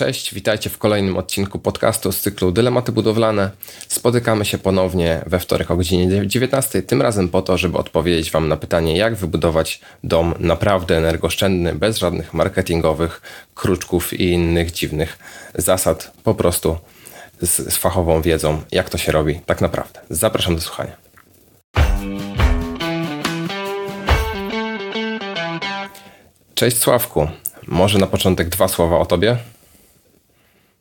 Cześć, witajcie w kolejnym odcinku podcastu z cyklu Dylematy Budowlane. Spotykamy się ponownie we wtorek o godzinie 19, tym razem po to, żeby odpowiedzieć Wam na pytanie, jak wybudować dom naprawdę energooszczędny, bez żadnych marketingowych kruczków i innych dziwnych zasad, po prostu z, z fachową wiedzą, jak to się robi tak naprawdę. Zapraszam do słuchania. Cześć Sławku, może na początek dwa słowa o Tobie?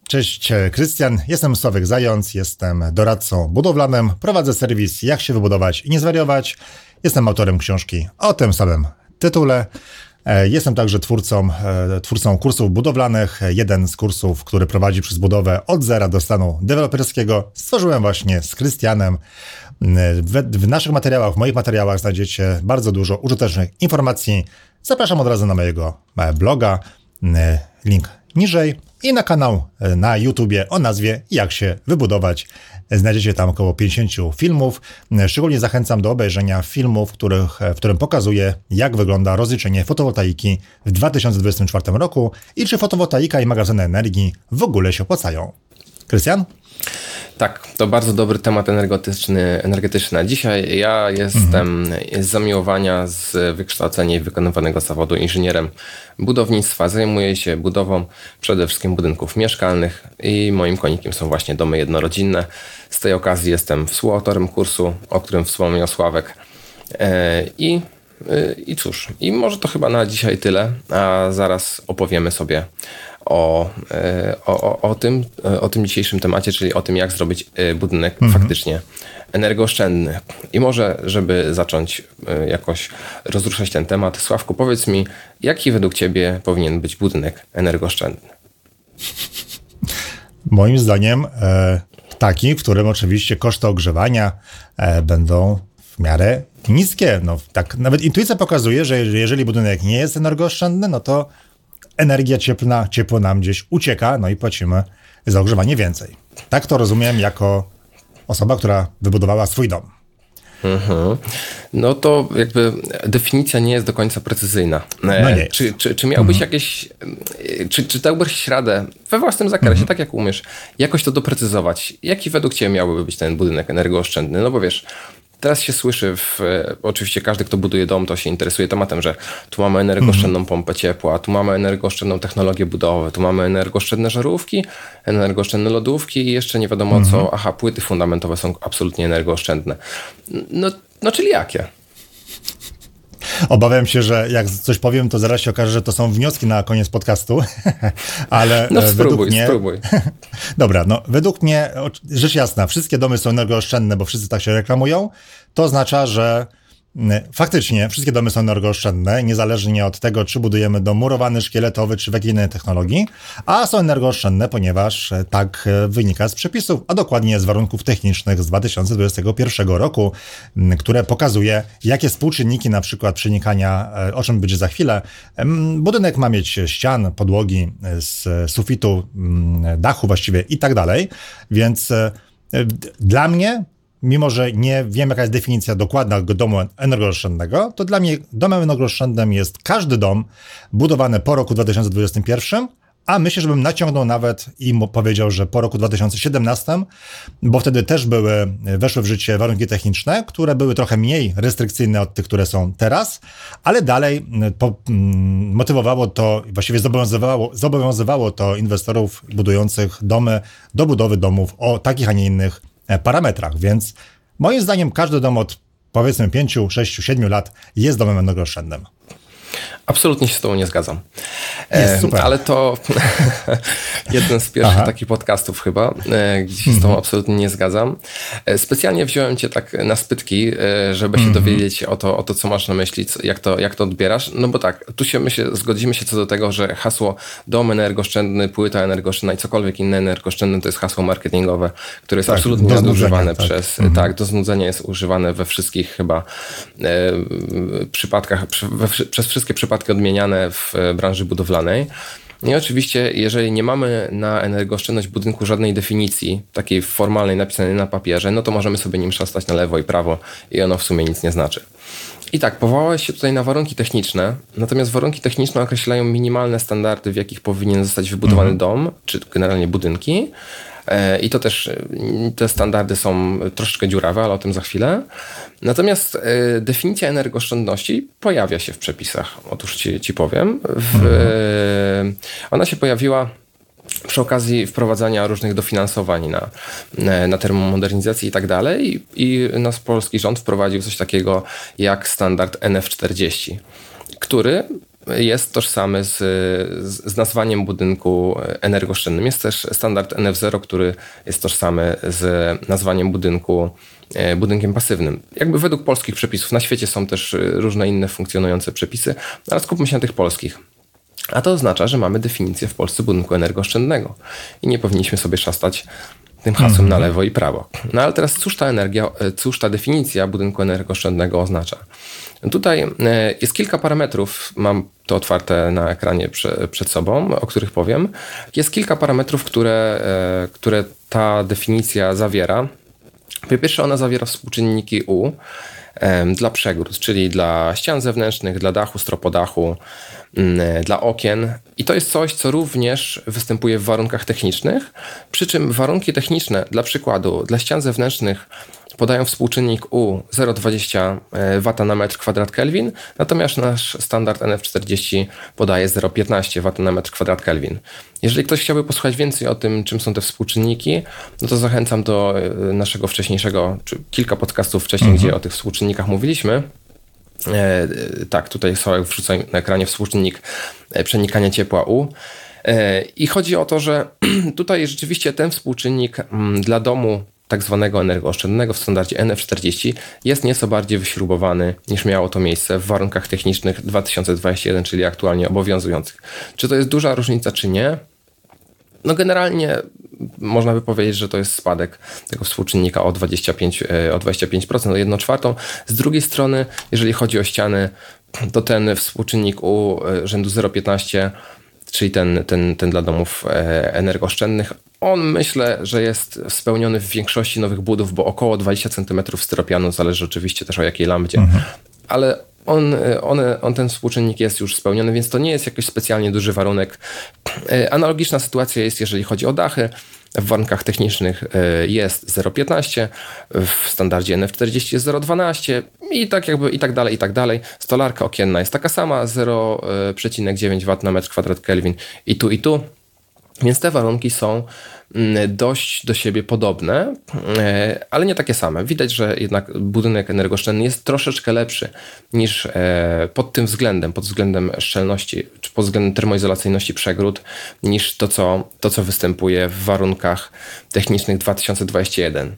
Cześć, e, Krystian. Jestem Sławek Zając, jestem doradcą budowlanym, prowadzę serwis Jak się wybudować i nie zwariować. Jestem autorem książki o tym samym tytule. E, jestem także twórcą, e, twórcą kursów budowlanych. Jeden z kursów, który prowadzi przez budowę od zera do stanu deweloperskiego, stworzyłem właśnie z Krystianem. W, w naszych materiałach, w moich materiałach znajdziecie bardzo dużo użytecznych informacji. Zapraszam od razu na mojego bloga. Link niżej i na kanał e, na YouTubie o nazwie Jak się wybudować. Znajdziecie tam około 50 filmów. E, szczególnie zachęcam do obejrzenia filmów, których, e, w którym pokazuję, jak wygląda rozliczenie fotowoltaiki w 2024 roku i czy fotowoltaika i magazyny energii w ogóle się opłacają. Krystian? Tak, to bardzo dobry temat energetyczny, energetyczny. Dzisiaj ja jestem mhm. z zamiłowania z wykształcenia i wykonywanego zawodu inżynierem budownictwa. Zajmuję się budową przede wszystkim budynków mieszkalnych i moim konikiem są właśnie domy jednorodzinne. Z tej okazji jestem współautorem kursu, o którym wspomniał Sławek. E, I, e, I cóż, i może to chyba na dzisiaj tyle, a zaraz opowiemy sobie o, e, o, o, tym, o tym dzisiejszym temacie, czyli o tym, jak zrobić e, budynek mhm. faktycznie energooszczędny. I może, żeby zacząć e, jakoś rozruszać ten temat, Sławku, powiedz mi, jaki według Ciebie powinien być budynek energooszczędny? Moim zdaniem taki, w którym oczywiście koszty ogrzewania będą w miarę niskie. No, tak, nawet intuicja pokazuje, że jeżeli budynek nie jest energooszczędny, no to energia cieplna, ciepło nam gdzieś ucieka, no i płacimy za ogrzewanie więcej. Tak to rozumiem jako osoba, która wybudowała swój dom. Mhm. No to jakby definicja nie jest do końca precyzyjna. E, no nie czy, czy, czy miałbyś mhm. jakieś, czy, czy dałbyś radę we własnym zakresie, mhm. tak jak umiesz, jakoś to doprecyzować? Jaki według Ciebie miałby być ten budynek energooszczędny? No bo wiesz, Teraz się słyszy, w, e, oczywiście każdy, kto buduje dom, to się interesuje tematem, że tu mamy energooszczędną pompę ciepła, tu mamy energooszczędną technologię budowy, tu mamy energooszczędne żarówki, energooszczędne lodówki i jeszcze nie wiadomo mhm. co, aha, płyty fundamentowe są absolutnie energooszczędne. No, no czyli jakie? Obawiam się, że jak coś powiem, to zaraz się okaże, że to są wnioski na koniec podcastu, ale no, spróbuj, według mnie... spróbuj. Dobra, no według mnie, rzecz jasna, wszystkie domy są energooszczędne, bo wszyscy tak się reklamują. To oznacza, że Faktycznie, wszystkie domy są energooszczędne, niezależnie od tego, czy budujemy dom murowany, szkieletowy, czy w jakiej innej technologii, a są energooszczędne, ponieważ e, tak e, wynika z przepisów, a dokładnie z warunków technicznych z 2021 roku, które pokazuje, jakie współczynniki na przykład przenikania, e, o czym będzie za chwilę. Budynek ma mieć ścian, podłogi, z sufitu, dachu właściwie i tak dalej, więc dla mnie mimo że nie wiem, jaka jest definicja dokładna domu energooszczędnego, to dla mnie domem energooszczędnym jest każdy dom budowany po roku 2021, a myślę, żebym naciągnął nawet i powiedział, że po roku 2017, bo wtedy też były, weszły w życie warunki techniczne, które były trochę mniej restrykcyjne od tych, które są teraz, ale dalej po, mm, motywowało to, właściwie zobowiązywało, zobowiązywało to inwestorów budujących domy do budowy domów o takich, a nie innych parametrach, więc moim zdaniem każdy dom od powiedzmy 5, 6, 7 lat jest domem energooszczędnym. Absolutnie się z Tobą nie zgadzam. Jest super. Ale to jeden z pierwszych Aha. takich podcastów chyba, e, gdzie się z Tobą mhm. absolutnie nie zgadzam. E, specjalnie wziąłem Cię tak na spytki, e, żeby się mhm. dowiedzieć o to, o to, co masz na myśli, jak to, jak to odbierasz. No bo tak, tu się myślę, zgodzimy się co do tego, że hasło dom energooszczędny, płyta energooszczędna i cokolwiek inne energooszczędne to jest hasło marketingowe, które jest tak, absolutnie nadużywane tak. przez, mhm. tak, do znudzenia jest używane we wszystkich chyba e, przypadkach, we, przez wszystkie przypadki przypadki odmieniane w e, branży budowlanej. I oczywiście, jeżeli nie mamy na energooszczędność budynku żadnej definicji, takiej formalnej, napisanej na papierze, no to możemy sobie nim szastać na lewo i prawo i ono w sumie nic nie znaczy. I tak, powołałeś się tutaj na warunki techniczne, natomiast warunki techniczne określają minimalne standardy, w jakich powinien zostać wybudowany mhm. dom, czy generalnie budynki. E, I to też e, te standardy są troszeczkę dziurawe, ale o tym za chwilę. Natomiast e, definicja energooszczędności pojawia się w przepisach. Otóż ci, ci powiem. W, mhm. Ona się pojawiła przy okazji wprowadzania różnych dofinansowań na, na termomodernizację i tak dalej. I nasz polski rząd wprowadził coś takiego jak standard NF40, który jest tożsamy z, z nazwaniem budynku energooszczędnym. Jest też standard NF0, który jest tożsamy z nazwaniem budynku e, budynkiem pasywnym. Jakby według polskich przepisów. Na świecie są też różne inne funkcjonujące przepisy, ale skupmy się na tych polskich. A to oznacza, że mamy definicję w Polsce budynku energooszczędnego i nie powinniśmy sobie szastać tym hasłem mhm. na lewo i prawo. No ale teraz cóż ta energia, e, cóż ta definicja budynku energooszczędnego oznacza? Tutaj e, jest kilka parametrów, mam to otwarte na ekranie prze, przed sobą, o których powiem. Jest kilka parametrów, które, e, które ta definicja zawiera. Po pierwsze, ona zawiera współczynniki U dla przegród, czyli dla ścian zewnętrznych, dla dachu, stropodachu, mm, dla okien. I to jest coś, co również występuje w warunkach technicznych. Przy czym warunki techniczne, dla przykładu, dla ścian zewnętrznych podają współczynnik U 0,20 e, W na metr kwadrat Kelvin, natomiast nasz standard NF40 podaje 0,15 W na metr kwadrat Kelvin. Jeżeli ktoś chciałby posłuchać więcej o tym, czym są te współczynniki, no to zachęcam do e, naszego wcześniejszego, czy kilka podcastów wcześniej, mhm. gdzie o tych współczynnikach mówiliśmy. E, tak, tutaj są wrzucam na ekranie współczynnik przenikania ciepła U. I chodzi o to, że tutaj rzeczywiście ten współczynnik mm, dla domu tak zwanego energooszczędnego w standardzie NF40 jest nieco bardziej wyśrubowany niż miało to miejsce w warunkach technicznych 2021, czyli aktualnie obowiązujących. Czy to jest duża różnica, czy nie? No generalnie można by powiedzieć, że to jest spadek tego współczynnika o 25%, e, o 25%, o 1 czwartą. Z drugiej strony, jeżeli chodzi o ściany, to ten współczynnik u e, rzędu 0,15 czyli ten, ten, ten dla domów e, energooszczędnych. On myślę, że jest spełniony w większości nowych budów, bo około 20 cm styropianu, zależy oczywiście też o jakiej lampie, mhm. ale on, on, on, ten współczynnik jest już spełniony, więc to nie jest jakiś specjalnie duży warunek. E, analogiczna sytuacja jest, jeżeli chodzi o dachy. W warunkach technicznych e, jest 0,15, w standardzie NF40 jest 0,12 i tak jakby i tak dalej, i tak dalej. Stolarka okienna jest taka sama, 0,9 W na metr kwadrat Kelvin i tu, i tu. Więc te warunki są dość do siebie podobne, e, ale nie takie same. Widać, że jednak budynek energooszczędny jest troszeczkę lepszy niż e, pod tym względem, pod względem szczelności, czy pod względem termoizolacyjności przegród, niż to, co, to, co występuje w warunkach technicznych 2021.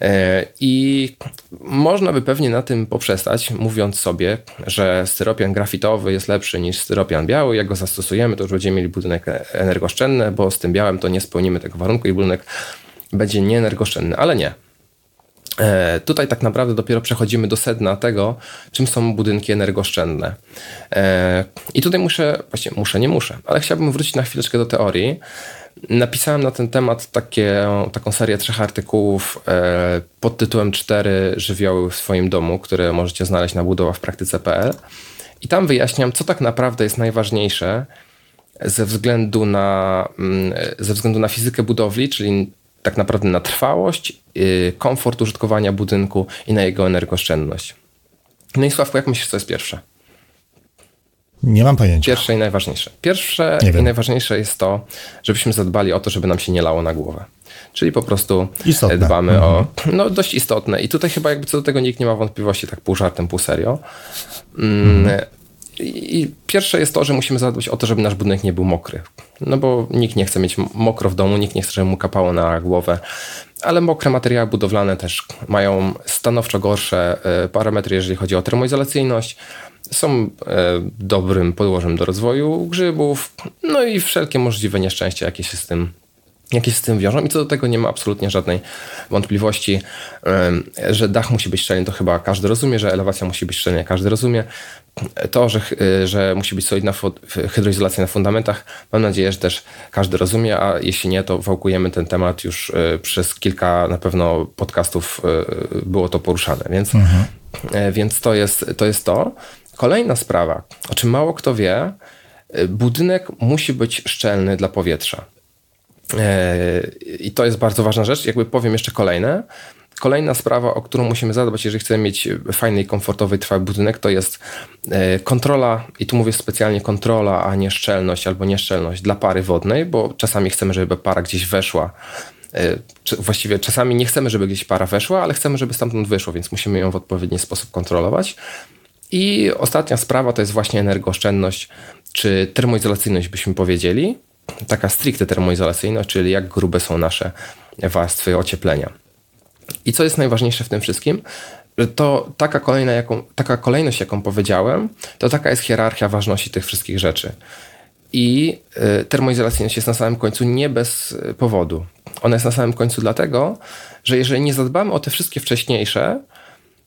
E, I można by pewnie na tym poprzestać, mówiąc sobie, że styropian grafitowy jest lepszy niż styropian biały. Jak go zastosujemy, to już będziemy mieli budynek energooszczędny, bo z tym białym to nie spełnimy tego warunku i budynek będzie nieenergooszczędny, ale nie. E, tutaj tak naprawdę dopiero przechodzimy do sedna tego, czym są budynki energooszczędne. E, I tutaj muszę, właściwie muszę, nie muszę, ale chciałbym wrócić na chwileczkę do teorii. Napisałem na ten temat takie, taką serię trzech artykułów e, pod tytułem Cztery żywioły w swoim domu, które możecie znaleźć na budowawpraktyce.pl i tam wyjaśniam, co tak naprawdę jest najważniejsze ze względu na, mm, ze względu na fizykę budowli, czyli tak naprawdę na trwałość, y, komfort użytkowania budynku i na jego energooszczędność. No i Sławku, jak myślisz, co jest pierwsze? Nie mam pojęcia. Pierwsze i najważniejsze. Pierwsze i najważniejsze jest to, żebyśmy zadbali o to, żeby nam się nie lało na głowę. Czyli po prostu istotne. dbamy mhm. o. No, dość istotne. I tutaj chyba jakby co do tego nikt nie ma wątpliwości, tak pół żartem, pół serio. Mm, mhm. I pierwsze jest to, że musimy zadbać o to, żeby nasz budynek nie był mokry. No bo nikt nie chce mieć mokro w domu, nikt nie chce, żeby mu kapało na głowę. Ale mokre materiały budowlane też mają stanowczo gorsze e, parametry, jeżeli chodzi o termoizolacyjność. Są e, dobrym podłożem do rozwoju grzybów, no i wszelkie możliwe nieszczęścia, jakie się z tym jakie z tym wiążą i co do tego nie ma absolutnie żadnej wątpliwości, że dach musi być szczelny, to chyba każdy rozumie, że elewacja musi być szczelna, każdy rozumie. To, że, y, że musi być solidna hydroizolacja na fundamentach, mam nadzieję, że też każdy rozumie, a jeśli nie, to wałkujemy ten temat już y, przez kilka na pewno podcastów y, było to poruszane, więc mhm. Więc to jest, to jest to. Kolejna sprawa, o czym mało kto wie, budynek musi być szczelny dla powietrza. I to jest bardzo ważna rzecz. Jakby powiem jeszcze kolejne. Kolejna sprawa, o którą musimy zadbać, jeżeli chcemy mieć fajny i komfortowy, trwały budynek, to jest e, kontrola, i tu mówię specjalnie kontrola, a nie szczelność albo nieszczelność dla pary wodnej, bo czasami chcemy, żeby para gdzieś weszła. E, właściwie czasami nie chcemy, żeby gdzieś para weszła, ale chcemy, żeby stamtąd wyszło, więc musimy ją w odpowiedni sposób kontrolować. I ostatnia sprawa to jest właśnie energooszczędność, czy termoizolacyjność byśmy powiedzieli. Taka stricte termoizolacyjność, czyli jak grube są nasze warstwy ocieplenia. I co jest najważniejsze w tym wszystkim? To taka, kolejna, jaką, taka kolejność, jaką powiedziałem, to taka jest hierarchia ważności tych wszystkich rzeczy. I y, termoizolacyjność jest na samym końcu nie bez y, powodu. Ona jest na samym końcu dlatego, że jeżeli nie zadbamy o te wszystkie wcześniejsze,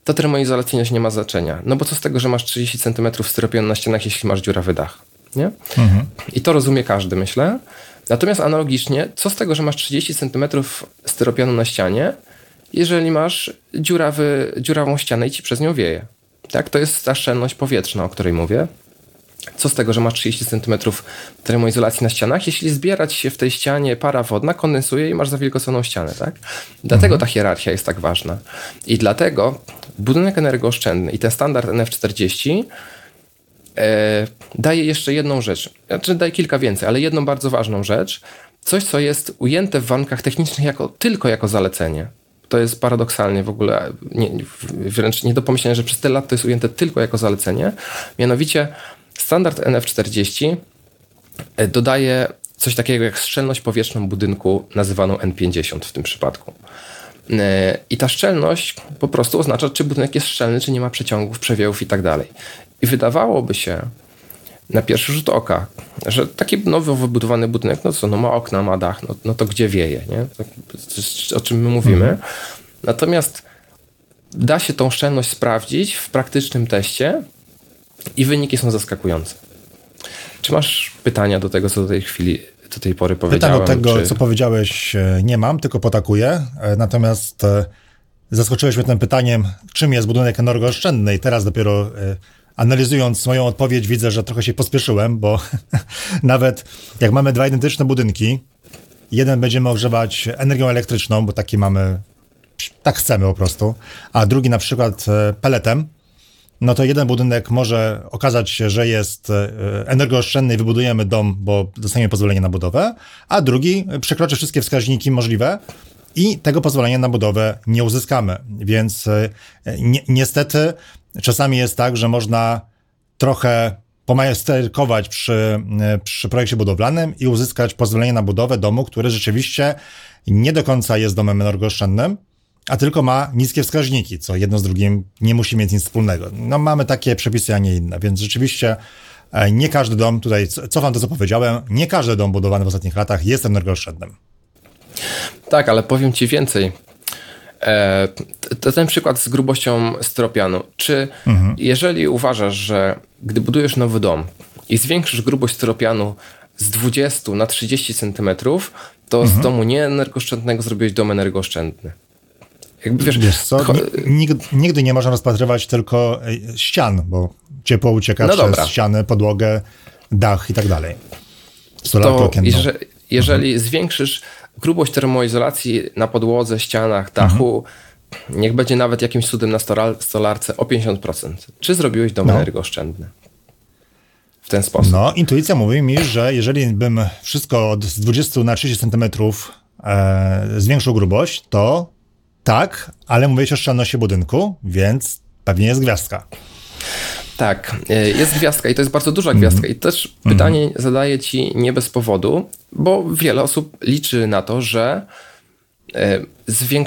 to termoizolacyjność nie ma znaczenia. No bo co z tego, że masz 30 cm styropianu na ścianach, jeśli masz dziurawy dach? Nie? Mhm. I to rozumie każdy, myślę. Natomiast analogicznie, co z tego, że masz 30 cm styropianu na ścianie, jeżeli masz dziurawy, dziurawą ścianę i ci przez nią wieje. Tak? To jest ta szczelność powietrzna, o której mówię. Co z tego, że masz 30 cm termoizolacji na ścianach, jeśli zbierać się w tej ścianie para wodna, kondensuje i masz zawilgoconą ścianę, tak? Dlatego mhm. ta hierarchia jest tak ważna. I dlatego budynek energooszczędny i ten standard NF40 e, daje jeszcze jedną rzecz. Znaczy daje kilka więcej, ale jedną bardzo ważną rzecz. Coś, co jest ujęte w warunkach technicznych jako, tylko jako zalecenie to jest paradoksalnie w ogóle nie, wręcz nie do pomyślenia, że przez tyle lat to jest ujęte tylko jako zalecenie. Mianowicie standard NF40 e, dodaje coś takiego jak szczelność powietrzną budynku, nazywaną N50 w tym przypadku. E, I ta szczelność po prostu oznacza, czy budynek jest szczelny, czy nie ma przeciągów, przewiewów i tak dalej. I wydawałoby się, na pierwszy rzut oka, że taki nowo wybudowany budynek, no co, no ma okna, ma dach, no, no to gdzie wieje, nie? O czym my mówimy. Mhm. Natomiast da się tą szczelność sprawdzić w praktycznym teście i wyniki są zaskakujące. Czy masz pytania do tego, co do tej chwili, do tej pory powiedziałem? Pytań do tego, czy... co powiedziałeś, e, nie mam, tylko potakuję. E, natomiast e, zaskoczyłeś mnie tym pytaniem, czym jest budynek energooszczędny i teraz dopiero analizując moją odpowiedź, widzę, że trochę się pospieszyłem, bo nawet jak mamy dwa identyczne budynki, jeden będziemy ogrzewać energią elektryczną, bo taki mamy, tak chcemy po prostu, a drugi na przykład peletem, no to jeden budynek może okazać się, że jest e, energooszczędny i wybudujemy dom, bo dostaniemy pozwolenie na budowę, a drugi przekroczy wszystkie wskaźniki możliwe i tego pozwolenia na budowę nie uzyskamy. Więc e, ni niestety Czasami jest tak, że można trochę pomajesterkować przy, przy projekcie budowlanym i uzyskać pozwolenie na budowę domu, który rzeczywiście nie do końca jest domem energooszczędnym, a tylko ma niskie wskaźniki, co jedno z drugim nie musi mieć nic wspólnego. No mamy takie przepisy, a nie inne, więc rzeczywiście e, nie każdy dom, tutaj cofam to, co powiedziałem, nie każdy dom budowany w ostatnich latach jest energooszczędnym. Tak, ale powiem Ci więcej. E, to ten przykład z grubością styropianu. Czy mhm. jeżeli uważasz, że gdy budujesz nowy dom i zwiększysz grubość styropianu z 20 na 30 cm, to mhm. z domu nieenergooszczędnego zrobiłeś dom energooszczędny? Jakby wiesz, wiesz co, nigdy, nigdy, nie można rozpatrywać tylko e, ścian, bo ciepło ucieka no przez dobra. ścianę, podłogę, dach i tak dalej. Solarkę okienną. Jeżeli, jeżeli mhm. zwiększysz grubość termoizolacji na podłodze, ścianach, dachu, mhm. niech będzie nawet jakimś cudem na stolarce o 50%. Czy zrobiłeś dom no. energooszczędny? W ten sposób. No, intuicja mówi mi, że jeżeli bym wszystko od 20 na 30 cm e, zwiększył grubość, to tak, ale mówię o szczelności budynku, więc pewnie jest gwiazdka. Tak, e, jest gwiazdka i to jest bardzo duża gwiazdka. I też pytanie mm zadaję ci nie bez powodu, bo wiele osób liczy na to, że e,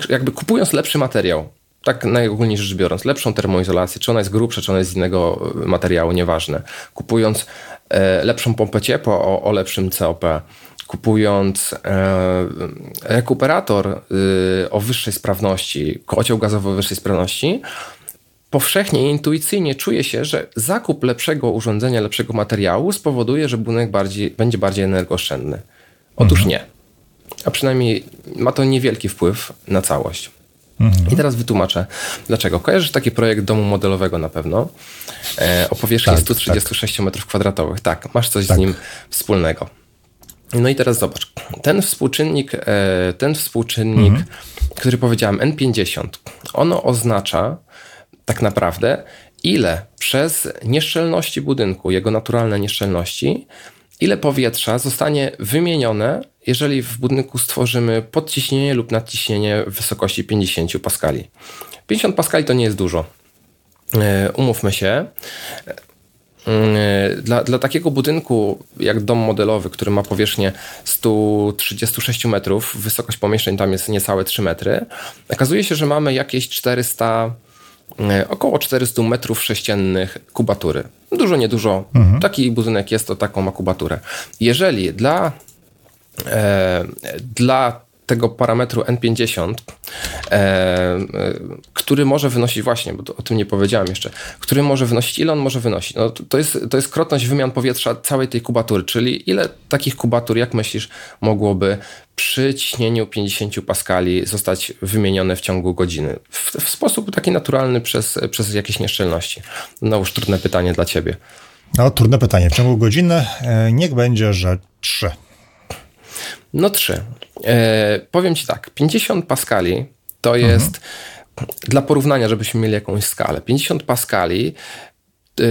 jakby kupując lepszy materiał, tak najogólniej rzecz biorąc, lepszą termoizolację, czy ona jest grubsza, czy ona jest z innego materiału, nieważne. Kupując e, lepszą pompę ciepła o, o lepszym COP, kupując e, rekuperator y, o wyższej sprawności, kocioł gazowy o wyższej sprawności, powszechnie i intuicyjnie czuje się, że zakup lepszego urządzenia, lepszego materiału spowoduje, że budynek bardziej, będzie bardziej energooszczędny. Otóż mhm. nie. A przynajmniej ma to niewielki wpływ na całość. I teraz wytłumaczę, dlaczego. Kojarzysz taki projekt domu modelowego na pewno e, o powierzchni Tak, 136 m2. Tak, masz coś Tak. z nim wspólnego. No i teraz zobacz, ten współczynnik, e, ten współczynnik, który powiedziałem, N50, ono oznacza tak naprawdę, ile przez nieszczelności budynku, jego naturalne nieszczelności, ile powietrza zostanie wymienione, jeżeli w budynku stworzymy podciśnienie lub nadciśnienie w wysokości 50 paskali. 50 paskali to nie jest dużo. E, Umówmy się. Yy, Dla, dla takiego budynku jak dom modelowy, który ma powierzchnię 136 metrów, wysokość pomieszczeń tam jest niecałe 3 metry, okazuje się, że mamy jakieś 400, yy, około 400 metrów sześciennych kubatury. Dużo, niedużo. Taki budynek jest, to taką ma kubaturę. Jeżeli dla, e, dla tego parametru N50, e, e, który może wynosić właśnie, bo to, o tym nie powiedziałem jeszcze, który może wynosić, ile on może wynosić? No, to, to, jest, to jest krotność wymian powietrza całej tej kubatury, czyli ile takich kubatur, jak myślisz, mogłoby przy ciśnieniu 50 paskali zostać wymienione w ciągu godziny? W, w sposób taki naturalny przez, przez jakieś nieszczelności. No już trudne pytanie dla ciebie. No, trudne pytanie. W ciągu godziny e, niech będzie, że trzy. No trzy. E, powiem ci tak, 50 paskali to jest, dla porównania, żebyśmy mieli jakąś skalę, 50 paskali e,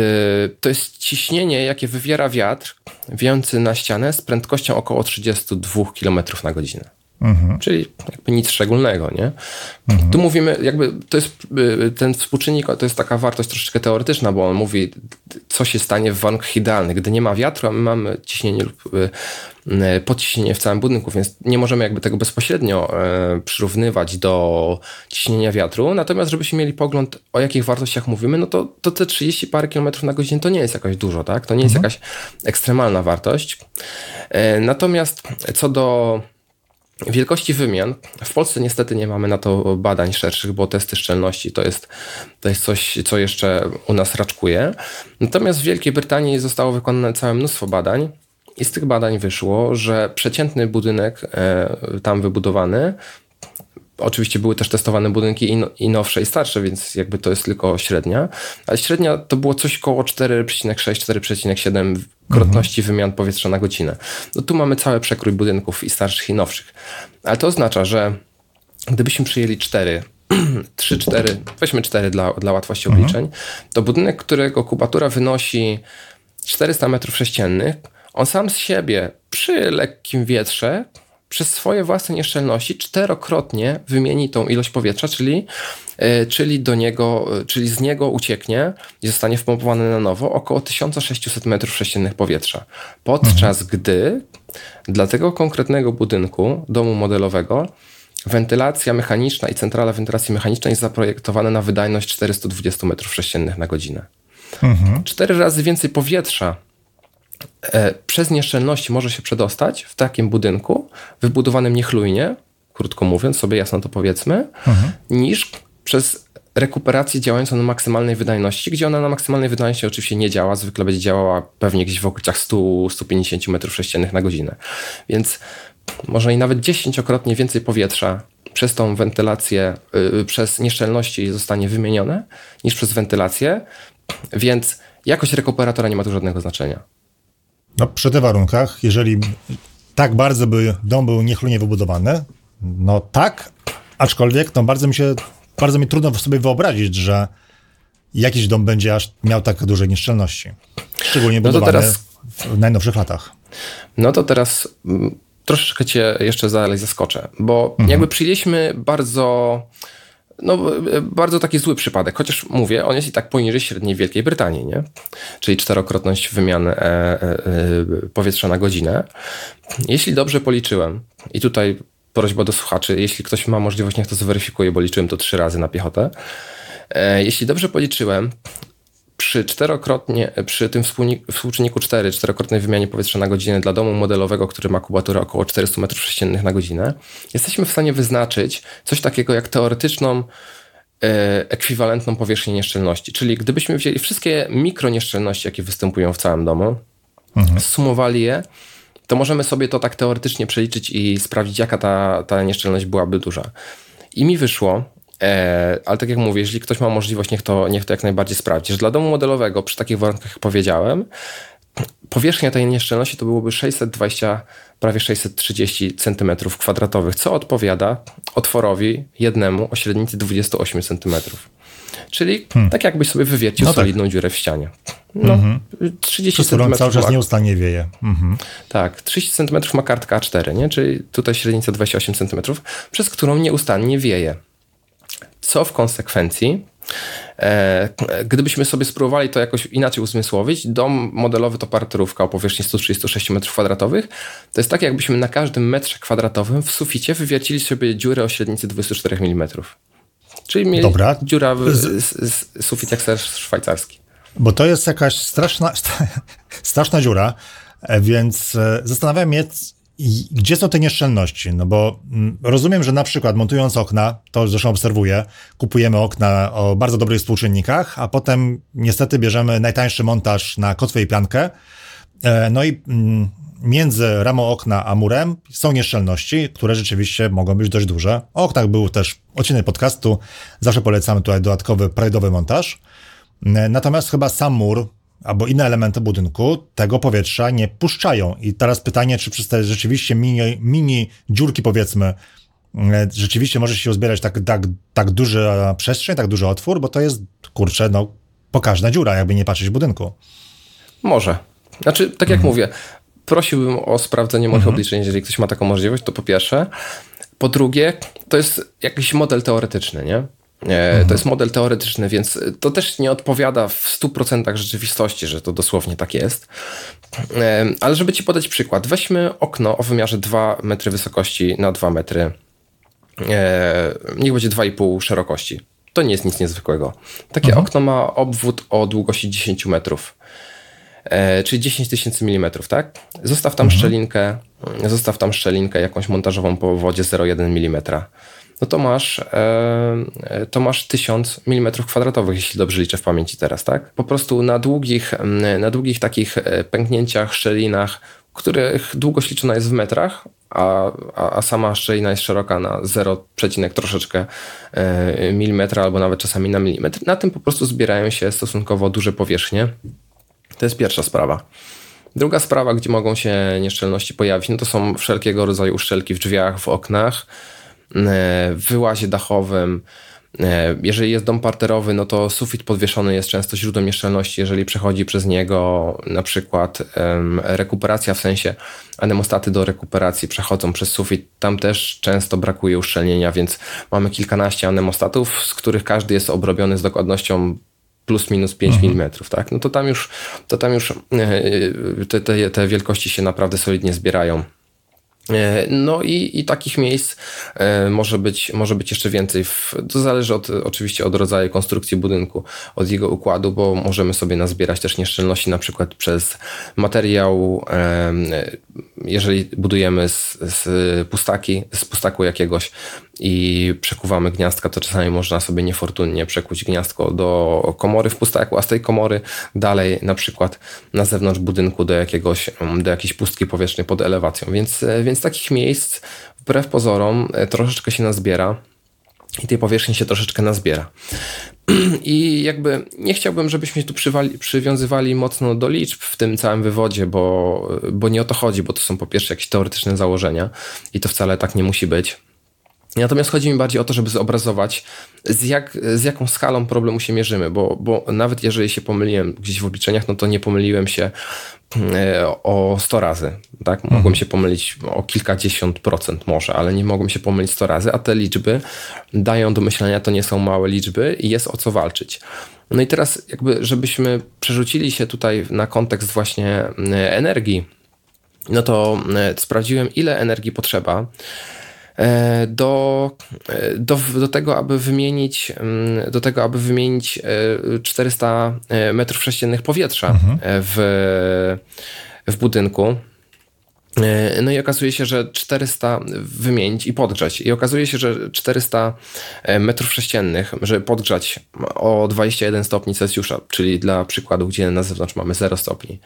to jest ciśnienie, jakie wywiera wiatr wiejący na ścianę z prędkością około 32 km na godzinę. Czyli jakby nic szczególnego, nie? Tu mówimy, jakby to jest y, ten współczynnik, to jest taka wartość troszeczkę teoretyczna, bo on mówi, co się stanie w warunkach idealnych, gdy nie ma wiatru, a my mamy ciśnienie lub y, y, podciśnienie w całym budynku, więc nie możemy jakby tego bezpośrednio y, przyrównywać do ciśnienia wiatru. Natomiast, żebyśmy mieli pogląd, o jakich wartościach mówimy, no to, to te 30 parę kilometrów na godzinę to nie jest jakoś dużo, tak? To nie jest jakaś ekstremalna wartość. E, Natomiast co do Wielkości wymian. W Polsce niestety nie mamy na to badań szerszych, bo testy szczelności to jest, to jest coś, co jeszcze u nas raczkuje. Natomiast w Wielkiej Brytanii zostało wykonane całe mnóstwo badań i z tych badań wyszło, że przeciętny budynek e, tam wybudowany Oczywiście były też testowane budynki i, no, i nowsze i starsze, więc jakby to jest tylko średnia, ale średnia to było coś koło 4,6-4,7 krotności wymian powietrza na godzinę. No tu mamy cały przekrój budynków i starszych i nowszych. Ale to oznacza, że gdybyśmy przyjęli 4, 3, 4, weźmy 4 dla, dla łatwości obliczeń, to budynek, którego kubatura wynosi 400 metrów sześciennych, on sam z siebie przy lekkim wietrze przez swoje własne nieszczelności czterokrotnie wymieni tą ilość powietrza, czyli, yy, czyli, do niego, yy, czyli z niego ucieknie i zostanie wpompowane na nowo około 1600 metrów sześciennych powietrza. Podczas gdy dla tego konkretnego budynku, domu modelowego, wentylacja mechaniczna i centrala wentylacji mechanicznej jest zaprojektowane na wydajność 420 metrów sześciennych na godzinę. Cztery razy więcej powietrza e, przez nieszczelności może się przedostać w takim budynku, wybudowanym niechlujnie, krótko mówiąc, sobie jasno to powiedzmy, niż przez rekuperację działającą na maksymalnej wydajności, gdzie ona na maksymalnej wydajności oczywiście nie działa, zwykle będzie działała pewnie gdzieś w okolicach 100-150 metrów sześciennych na godzinę. Więc może i nawet dziesięciokrotnie więcej powietrza przez tą wentylację, yy, przez nieszczelności zostanie wymienione niż przez wentylację, więc jakość rekuperatora nie ma tu żadnego znaczenia. No, przy tych warunkach, jeżeli tak bardzo by dom był niechlujnie wybudowany, no tak, aczkolwiek no bardzo mi się, bardzo mi trudno sobie wyobrazić, że jakiś dom będzie aż miał tak duże nieszczelności. Szczególnie No budowany teraz- w najnowszych latach. No to teraz mm, troszeczkę cię jeszcze dalej zaskoczę, bo jakby przyjęliśmy bardzo, no, e, bardzo taki zły przypadek, chociaż mówię, on jest i tak poniżej średniej Wielkiej Brytanii, nie? Czyli czterokrotność wymian e, e, e, powietrza na godzinę. Jeśli dobrze policzyłem, i tutaj prośba do słuchaczy, jeśli ktoś ma możliwość, niech to zweryfikuje, bo liczyłem to trzy razy na piechotę. E, jeśli dobrze policzyłem, przy czterokrotnie, przy tym współczynniku 4, czterokrotnej wymianie powietrza na godzinę dla domu modelowego, który ma kubaturę około 400 m3 na godzinę, jesteśmy w stanie wyznaczyć coś takiego jak teoretyczną e, ekwiwalentną powierzchnię nieszczelności. Czyli gdybyśmy wzięli wszystkie mikronieszczelności, jakie występują w całym domu, zsumowali je, to możemy sobie to tak teoretycznie przeliczyć i sprawdzić, jaka ta, ta nieszczelność byłaby duża. I mi wyszło, E, ale tak jak mówię, jeżeli ktoś ma możliwość, niech to, niech to jak najbardziej sprawdzi. Że dla domu modelowego, przy takich warunkach, jak powiedziałem, powierzchnia tej nieszczelności to byłoby 620, prawie 630 cm kwadratowych, co odpowiada otworowi jednemu o średnicy 28 cm. Czyli hmm. tak jakbyś sobie wywiercił no tak. solidną tak. dziurę w ścianie. No, mm -hmm. 30 cm. cały czas nieustannie wieje. Mm -hmm. Tak, 30 cm ma kartka A4, nie? czyli tutaj średnica 28 cm, przez którą nieustannie wieje. Co w konsekwencji E, gdybyśmy sobie spróbowali to jakoś inaczej uzmysłowić, dom modelowy to parterówka o powierzchni 136 m2, to jest tak, jakbyśmy na każdym metrze kwadratowym w suficie wywiacili sobie dziurę o średnicy 24 mm. Czyli mieli Dobra. dziura w, sufit jak ser szwajcarski. Bo to jest jakaś straszna, straszna dziura, e, więc e, zastanawiam się, gdzie są te nieszczelności? No bo mm, rozumiem, że na przykład montując okna, to zresztą obserwuję, kupujemy okna o bardzo dobrych współczynnikach, a potem niestety bierzemy najtańszy montaż na kotwę i piankę. E, no i mm, między ramą okna a murem są nieszczelności, które rzeczywiście mogą być dość duże. O oknach był też odcinek podcastu, zawsze polecamy tutaj dodatkowy prajdowy montaż. E, natomiast chyba sam mur albo inne elementy budynku tego powietrza nie puszczają. I teraz pytanie, czy przez te rzeczywiście mini, mini dziurki, powiedzmy, e, rzeczywiście może się uzbierać tak, tak, tak duża przestrzeń, tak duży otwór, bo to jest, kurczę, no, pokaźna dziura, jakby nie patrzeć w budynku. Może. Znaczy, tak jak mhm. mówię, prosiłbym o sprawdzenie moich mhm. obliczeń, jeżeli ktoś ma taką możliwość, to po pierwsze. Po drugie, to jest jakiś model teoretyczny, nie? Mhm. To jest model teoretyczny, więc to też nie odpowiada w 100% rzeczywistości, że to dosłownie tak jest. E, ale żeby ci podać przykład, weźmy okno o wymiarze 2 metry wysokości na 2 metry. E, niech będzie 2,5 szerokości. To nie jest nic niezwykłego. Takie mhm. okno ma obwód o długości 10 metrów. Czyli 10 tysięcy milimetrów, tak? Zostaw tam mhm. szczelinkę, zostaw tam szczelinkę jakąś montażową po wodzie 0,1 mm no to masz, e, to masz 1000 mm kwadratowych, jeśli dobrze liczę w pamięci teraz, tak? Po prostu na długich, na długich takich e, pęknięciach, szczelinach, których długość liczona jest w metrach, a, a, sama szczelina jest szeroka na 0, troszeczkę e, milimetra albo nawet czasami na milimetr. Na tym po prostu zbierają się stosunkowo duże powierzchnie. To jest pierwsza sprawa. Druga sprawa, gdzie mogą się nieszczelności pojawić, no to są wszelkiego rodzaju uszczelki w drzwiach, w oknach, E, w wyłazie dachowym. E, jeżeli jest dom parterowy, no to sufit podwieszony jest często źródłem nieszczelności, jeżeli przechodzi przez niego na przykład rekuperacja, w sensie anemostaty do rekuperacji przechodzą przez sufit, tam też często brakuje uszczelnienia, więc mamy kilkanaście anemostatów, z których każdy jest obrobiony z dokładnością plus minus 5 mhm. mm, tak? No to tam już, to tam już e, te, te, te wielkości się naprawdę solidnie zbierają. E, no i, i takich miejsc e, może być, może być jeszcze więcej. To zależy od, oczywiście od rodzaju konstrukcji budynku, od jego układu, bo możemy sobie nazbierać też nieszczelności na przykład przez materiał, e, jeżeli budujemy z, z pustaki, z pustaku jakiegoś i przekuwamy gniazdka, to czasami można sobie niefortunnie przekuć gniazdko do komory w pustaku, a z tej komory dalej na przykład na zewnątrz budynku do jakiegoś, do jakiejś pustki powietrznej pod elewacją. Więc, więc takich miejsc wbrew pozorom e, troszeczkę się nazbiera i tej powierzchni się troszeczkę nazbiera. I jakby nie chciałbym, żebyśmy się tu przywali, przywiązywali mocno do liczb w tym całym wywodzie, bo, bo nie o to chodzi, bo to są po pierwsze jakieś teoretyczne założenia i to wcale tak nie musi być. Natomiast chodzi mi bardziej o to, żeby zobrazować, z, jak, z jaką skalą problemu się mierzymy, bo, bo nawet jeżeli się pomyliłem gdzieś w obliczeniach, no to nie pomyliłem się e, o 100 razy. Tak? Mogłem mhm. się pomylić o kilkadziesiąt procent może, ale nie mogłem się pomylić 100 razy, a te liczby dają do myślenia, to nie są małe liczby i jest o co walczyć. No i teraz jakby, żebyśmy przerzucili się tutaj na kontekst właśnie e, energii, no to e, sprawdziłem, ile energii potrzeba do, e, do, do tego, aby wymienić mm, do tego, aby wymienić 400 e, metrów sześciennych powietrza mhm. w, w budynku. No i okazuje się, że 400 wymienić i podgrzać. I okazuje się, że 400 metrów sześciennych, żeby podgrzać o 21 stopni Celsjusza, czyli dla przykładu, gdzie na zewnątrz mamy 0 stopni,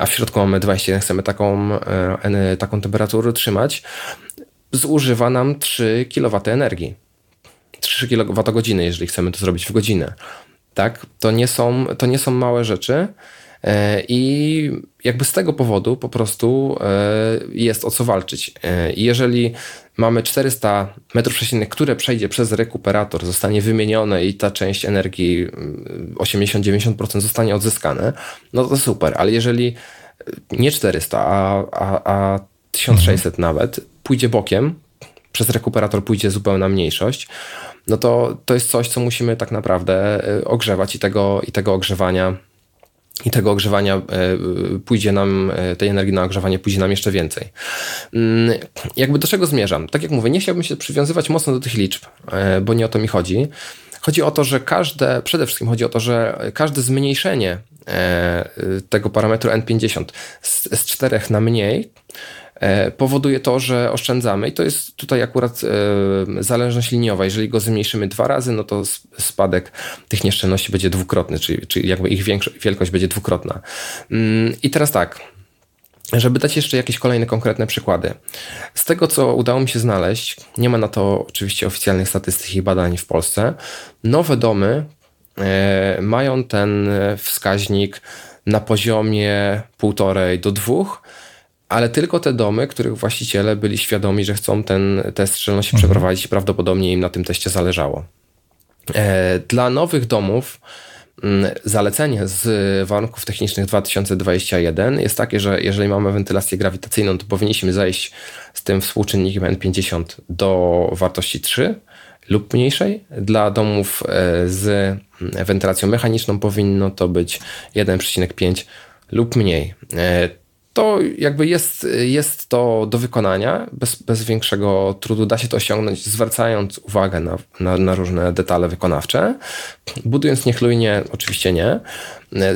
a w środku mamy 21, chcemy taką, taką temperaturę trzymać, zużywa nam 3 kW energii. 3 kWh, jeżeli chcemy to zrobić w godzinę. Tak? To, nie są, to nie są małe rzeczy. E, I jakby z tego powodu po prostu e, jest o co walczyć. E, jeżeli mamy 400 metrów sześciennych, które przejdzie przez rekuperator, zostanie wymienione i ta część energii 80-90% mm, zostanie odzyskane, no to super, ale jeżeli nie 400, a, a, a 1600 mhm. nawet pójdzie bokiem, przez rekuperator pójdzie zupełna mniejszość, no to to jest coś, co musimy tak naprawdę ogrzewać i tego, i tego ogrzewania i tego ogrzewania e, pójdzie nam, tej energii na ogrzewanie pójdzie nam jeszcze więcej. Mm, jakby do czego zmierzam? Tak jak mówię, nie chciałbym się przywiązywać mocno do tych liczb, bo nie o to mi chodzi. Chodzi o to, że każde, przede wszystkim chodzi o to, że każde zmniejszenie tego parametru N50 z, z 4 na mniej powoduje to, że oszczędzamy i to jest tutaj akurat e, zależność liniowa. Jeżeli go zmniejszymy dwa razy, no to spadek tych nieszczelności będzie dwukrotny, czyli, czyli jakby ich wielkość będzie dwukrotna. Mm, I teraz tak, żeby dać jeszcze jakieś kolejne konkretne przykłady. Z tego, co udało mi się znaleźć, nie ma na to oczywiście oficjalnych statystyk i badań w Polsce, nowe domy e, mają ten wskaźnik na poziomie 1,5 do 2, ale tylko te domy, których właściciele byli świadomi, że chcą ten test szczelności mhm. przeprowadzić i prawdopodobnie im na tym teście zależało. E, dla nowych domów mm, zalecenie z warunków technicznych 2021 jest takie, że jeżeli mamy wentylację grawitacyjną, to powinniśmy zejść z tym współczynnikiem N50 do wartości 3 lub mniejszej. Dla domów e, z wentylacją mechaniczną powinno to być 1,5 lub mniej. To jakby jest, jest to do wykonania bez, bez większego trudu. Da się to osiągnąć, zwracając uwagę na, na, na różne detale wykonawcze. Budując niechlujnie, oczywiście nie.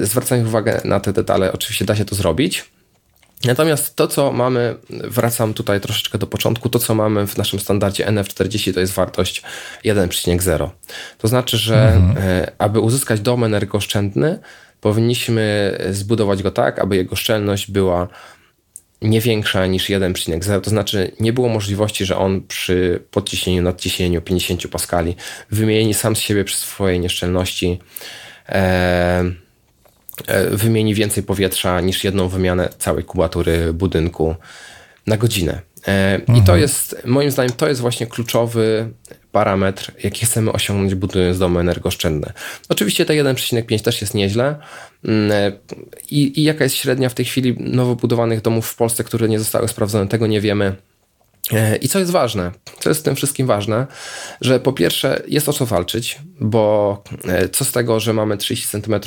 Zwracając uwagę na te detale, oczywiście da się to zrobić. Natomiast to, co mamy, wracam tutaj troszeczkę do początku, to, co mamy w naszym standardzie NF40, to jest wartość 1,0. To znaczy, że mhm. E, aby uzyskać dom energooszczędny, powinniśmy zbudować go tak, aby jego szczelność była nie większa niż 1,0, to znaczy nie było możliwości, że on przy podciśnieniu, nadciśnieniu 50 paskali wymieni sam z siebie przy swojej nieszczelności e, e, wymieni więcej powietrza niż jedną wymianę całej kubatury budynku na godzinę. E, mhm. I to jest, moim zdaniem, to jest właśnie kluczowy parametr, jaki chcemy osiągnąć budując domy energooszczędne. Oczywiście te 1,5 też jest nieźle. Mm, e, I, I jaka jest średnia w tej chwili nowo budowanych domów w Polsce, które nie zostały sprawdzone, tego nie wiemy. E, I co jest ważne, co jest w tym wszystkim ważne, że po pierwsze jest o co walczyć, bo co z tego, że mamy 30 cm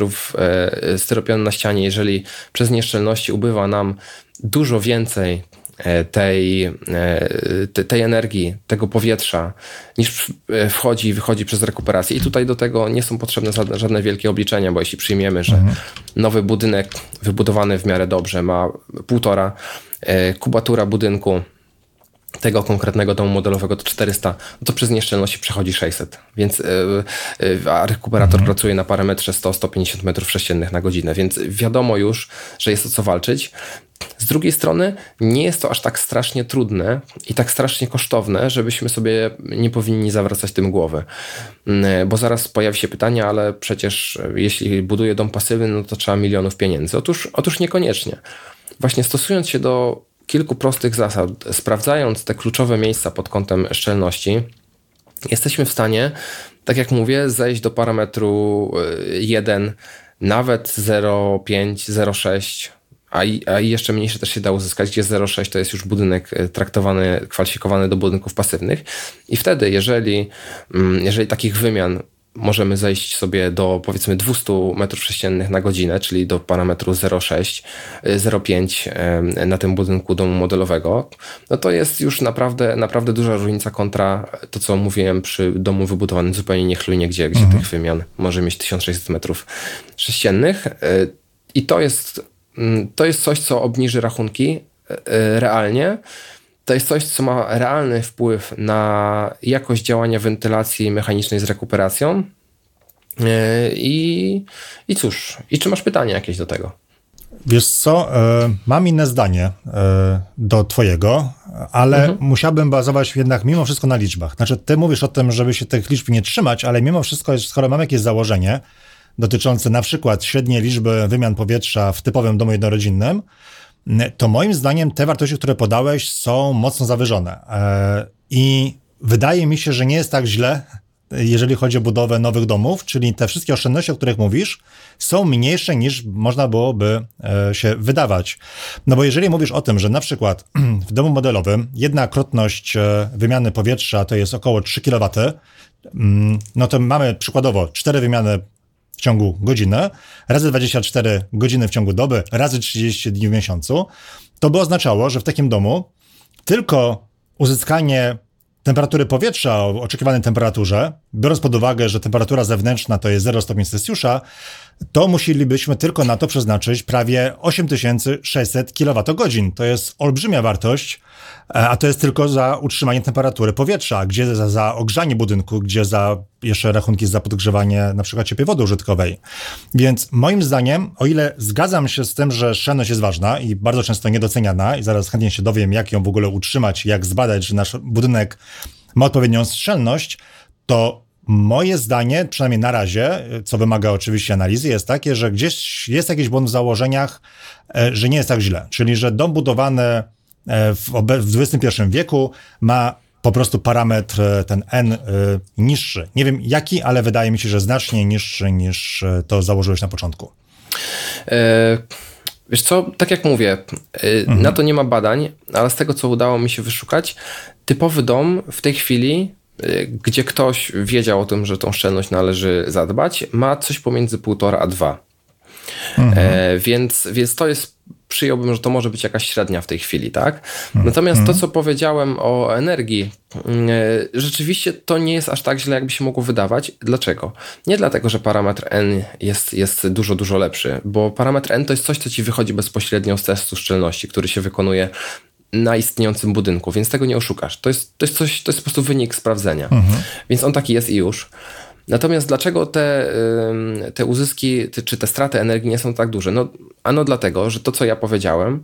styropianu na ścianie, jeżeli przez nieszczelności ubywa nam dużo więcej E, tej, e, tej energii, tego powietrza, niż e, wchodzi i wychodzi przez rekuperację. I tutaj do tego nie są potrzebne żadne wielkie obliczenia, bo jeśli przyjmiemy, że mhm. nowy budynek wybudowany w miarę dobrze ma półtora, kubatura budynku tego konkretnego domu modelowego to 400, no to przez nieszczelności przechodzi 600. Więc yy, a rekuperator mhm. pracuje na parametrze 100-150 metrów sześciennych na godzinę, więc wiadomo już, że jest o co walczyć. Z drugiej strony nie jest to aż tak strasznie trudne i tak strasznie kosztowne, żebyśmy sobie nie powinni zawracać tym głowy. Mm, bo zaraz pojawi się pytanie, ale przecież jeśli buduję dom pasywny, no to trzeba milionów pieniędzy. Otóż, otóż niekoniecznie. Właśnie stosując się do kilku prostych zasad, sprawdzając te kluczowe miejsca pod kątem szczelności, jesteśmy w stanie, tak jak mówię, zejść do parametru 1, y, nawet 0,5, 0,6 a, i, a jeszcze mniejsze też się da uzyskać, gdzie 0,6 to jest już budynek y, traktowany, kwalifikowany do budynków pasywnych. I wtedy, jeżeli, mm, jeżeli takich wymian możemy zejść sobie do powiedzmy 200 m3 na godzinę, czyli do parametru 0,6, 0,5 na tym budynku domu modelowego, no to jest już naprawdę, naprawdę duża różnica kontra to, co mówiłem przy domu wybudowanym zupełnie niechlujnie, gdzie, gdzie mhm. tych wymian może mieć 1600 metrów sześciennych. E, I to jest, mm, to jest coś, co obniży rachunki e, e, realnie to jest coś, co ma realny wpływ na jakość działania wentylacji mechanicznej z rekuperacją. E, I, I cóż, i czy masz pytanie jakieś do tego? Wiesz co, e, mam inne zdanie e, do twojego, ale mhm. musiałbym bazować jednak mimo wszystko na liczbach. Znaczy, ty mówisz o tym, żeby się tych liczb nie trzymać, ale mimo wszystko, skoro mamy jakieś założenie dotyczące na przykład średniej liczby wymian powietrza w typowym domu jednorodzinnym, to moim zdaniem te wartości, które podałeś, są mocno zawyżone. E, I wydaje mi się, że nie jest tak źle, jeżeli chodzi o budowę nowych domów, czyli te wszystkie oszczędności, o których mówisz, są mniejsze niż można byłoby e, się wydawać. No bo jeżeli mówisz o tym, że na przykład w domu modelowym jedna krotność e, wymiany powietrza to jest około 3 kW, mm, no to mamy przykładowo 4 wymiany w ciągu godziny, razy 24 godziny w ciągu doby, razy 30 dni w miesiącu, to by oznaczało, że w takim domu tylko uzyskanie temperatury powietrza o oczekiwanej temperaturze, biorąc pod uwagę, że temperatura zewnętrzna to jest 0 stopni Celsjusza, to musielibyśmy tylko na to przeznaczyć prawie 8600 kWh. To jest olbrzymia wartość, a to jest tylko za utrzymanie temperatury powietrza, gdzie za, za ogrzanie budynku, gdzie za jeszcze rachunki za podgrzewanie na przykład ciepłej wody użytkowej. Więc moim zdaniem, o ile zgadzam się z tym, że szczelność jest ważna i bardzo często niedoceniana i zaraz chętnie się dowiem, jak ją w ogóle utrzymać, jak zbadać, że nasz budynek ma odpowiednią szczelność, to Moje zdanie, przynajmniej na razie, co wymaga oczywiście analizy, jest takie, że gdzieś jest jakiś błąd w założeniach, e, że nie jest tak źle. Czyli, że dom budowany e, w, w XXI wieku ma po prostu parametr e, ten n niższy. Nie wiem jaki, ale wydaje mi się, że znacznie niższy niż to założyłeś na początku. E, wiesz co, tak jak mówię, mhm. na to nie ma badań, ale z tego co udało mi się wyszukać, typowy dom w tej chwili gdzie ktoś wiedział o tym, że tą szczelność należy zadbać, ma coś pomiędzy 1,5 a 2. Mhm. E, więc, więc to jest, przyjąłbym, że to może być jakaś średnia w tej chwili, tak? Mhm. Natomiast to, co powiedziałem o energii, e, rzeczywiście to nie jest aż tak źle, jakby się mogło wydawać. Dlaczego? Nie dlatego, że parametr N jest, jest dużo, dużo lepszy, bo parametr N to jest coś, co ci wychodzi bezpośrednio z testu szczelności, który się wykonuje na istniejącym budynku, więc tego nie oszukasz. To jest, to jest coś, to jest po prostu wynik sprawdzenia. Mhm. Więc on taki jest i już. Natomiast dlaczego te, te uzyski czy te straty energii nie są tak duże? No, ano dlatego, że to, co ja powiedziałem,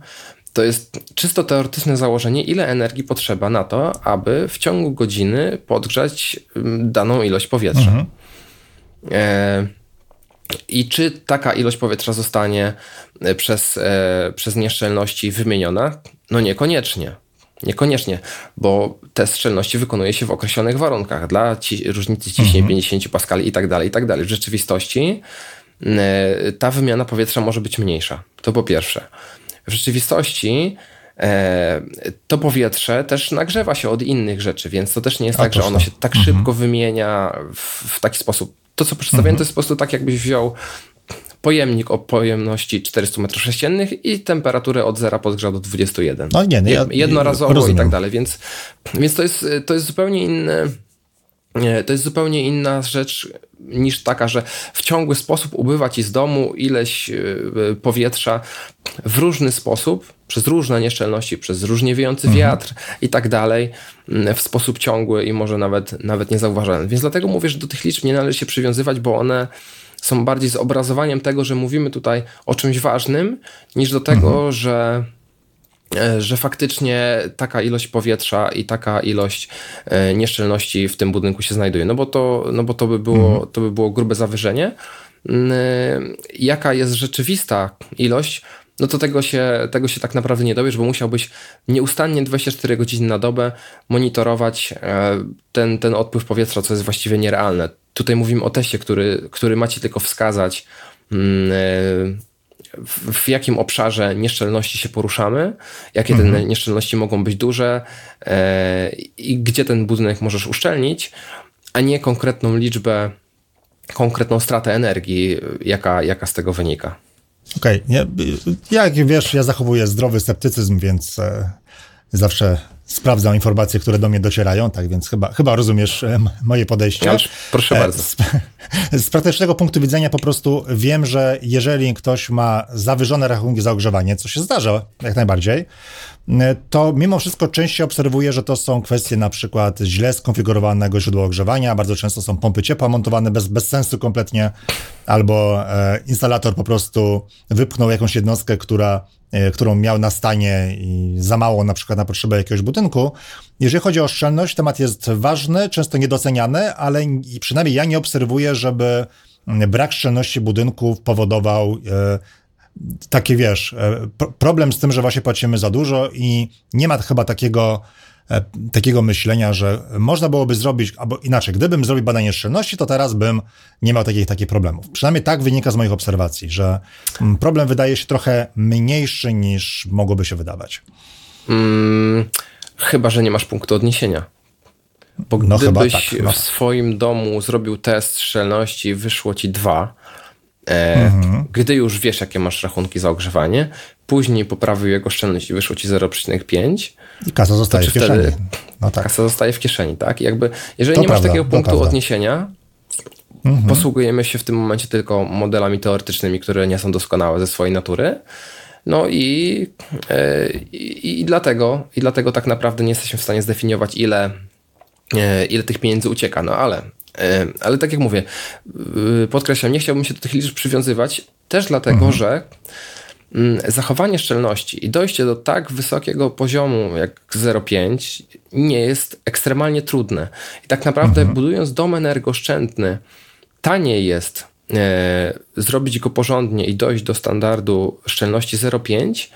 to jest czysto teoretyczne założenie, ile energii potrzeba na to, aby w ciągu godziny podgrzać daną ilość powietrza. Mhm. E, I czy taka ilość powietrza zostanie e, przez, e, przez nieszczelności wymieniona? No niekoniecznie. Niekoniecznie, bo te szczelności wykonuje się w określonych warunkach dla ci, różnicy ciśnień mhm. 50 paskali i tak dalej, i tak dalej. W rzeczywistości y, ta wymiana powietrza może być mniejsza. To po pierwsze. W rzeczywistości e, to powietrze też nagrzewa się od innych rzeczy, więc to też nie jest A tak, że ono się tak mhm. szybko wymienia w, w, taki sposób. To, co przedstawiłem, mhm. to jest po prostu tak, jakbyś wziął pojemnik o pojemności 400 m3 i temperaturę od 0 podgrzał do 21. No nie, nie ja, Jednorazowo rozumiem. i tak dalej, więc, więc to, jest, to jest zupełnie inny to jest zupełnie inna rzecz niż taka, że w ciągły sposób ubywa ci z domu ileś e, powietrza w różny sposób, przez różne nieszczelności, przez różnie wiejący mhm. wiatr i tak dalej, w sposób ciągły i może nawet, nawet niezauważalny. Więc dlatego mówię, że do tych liczb nie należy się przywiązywać, bo one są bardziej zobrazowaniem tego, że mówimy tutaj o czymś ważnym, niż do tego, mhm. że e, że faktycznie taka ilość powietrza i taka ilość e, nieszczelności w tym budynku się znajduje. No bo to, no bo to, by, było, mhm. to by było grube zawyżenie. Mm, e, jaka jest rzeczywista ilość, no to tego się, tego się tak naprawdę nie dowiesz, bo musiałbyś nieustannie 24 godziny na dobę monitorować ten, ten odpływ powietrza, co jest właściwie nierealne. Tutaj mówimy o teście, który, który macie tylko wskazać, mm, e, w, jakim obszarze nieszczelności się poruszamy, jakie mhm. te nieszczelności mogą być duże e, i gdzie ten budynek możesz uszczelnić, a nie konkretną liczbę, konkretną stratę energii, jaka, jaka z tego wynika. Okej, okay. jak wiesz, ja zachowuję zdrowy sceptycyzm, więc e, zawsze sprawdzam informacje, które do mnie docierają, tak więc chyba, chyba rozumiesz e, moje podejście. proszę e, bardzo. Z, z, praktycznego punktu widzenia po prostu wiem, że jeżeli ktoś ma zawyżone rachunki za ogrzewanie, co się zdarza jak najbardziej, to mimo wszystko częściej obserwuję, że to są kwestie na przykład źle skonfigurowanego źródła ogrzewania, bardzo często są pompy ciepła montowane bez, bez sensu kompletnie, albo e, instalator po prostu wypchnął jakąś jednostkę, która, e, którą miał na stanie i za mało na przykład na potrzebę jakiegoś budynku. Jeżeli chodzi o szczelność, temat jest ważny, często niedoceniany, ale przynajmniej ja nie obserwuję, żeby brak szczelności budynków powodował e, takie, wiesz, problem z tym, że właśnie płacimy za dużo i nie ma chyba takiego E, takiego myślenia, że można byłoby zrobić, albo inaczej, gdybym zrobił badanie szczelności, to teraz bym nie miał takich, takich problemów. Przynajmniej tak wynika z moich obserwacji, że mm, problem wydaje się trochę mniejszy niż mogłoby się wydawać. Hmm, chyba, że nie masz punktu odniesienia. Bo no gdybyś tak, no. w swoim domu zrobił test szczelności, wyszło ci dwa, e, mhm. gdy już wiesz, jakie masz rachunki za ogrzewanie, później poprawił jego szczelność i wyszło ci 0,5, i kasa zostaje w kieszeni. No tak. Kasa zostaje w kieszeni, tak? I jakby, jeżeli to nie prawda, masz takiego punktu odniesienia, mhm. posługujemy się w tym momencie tylko modelami teoretycznymi, które nie są doskonałe ze swojej natury. No i, e, i, i, dlatego, i dlatego tak naprawdę nie jesteśmy w stanie zdefiniować, ile, e, ile tych pieniędzy ucieka. No ale, ale tak jak mówię, podkreślam, nie chciałbym się do tych liczb przywiązywać, też dlatego, mhm. że Mm, zachowanie szczelności i dojście do tak wysokiego poziomu jak 0,5 nie jest ekstremalnie trudne. I tak naprawdę mhm. budując dom energooszczędny, taniej jest e, zrobić go porządnie i dojść do standardu szczelności 0,5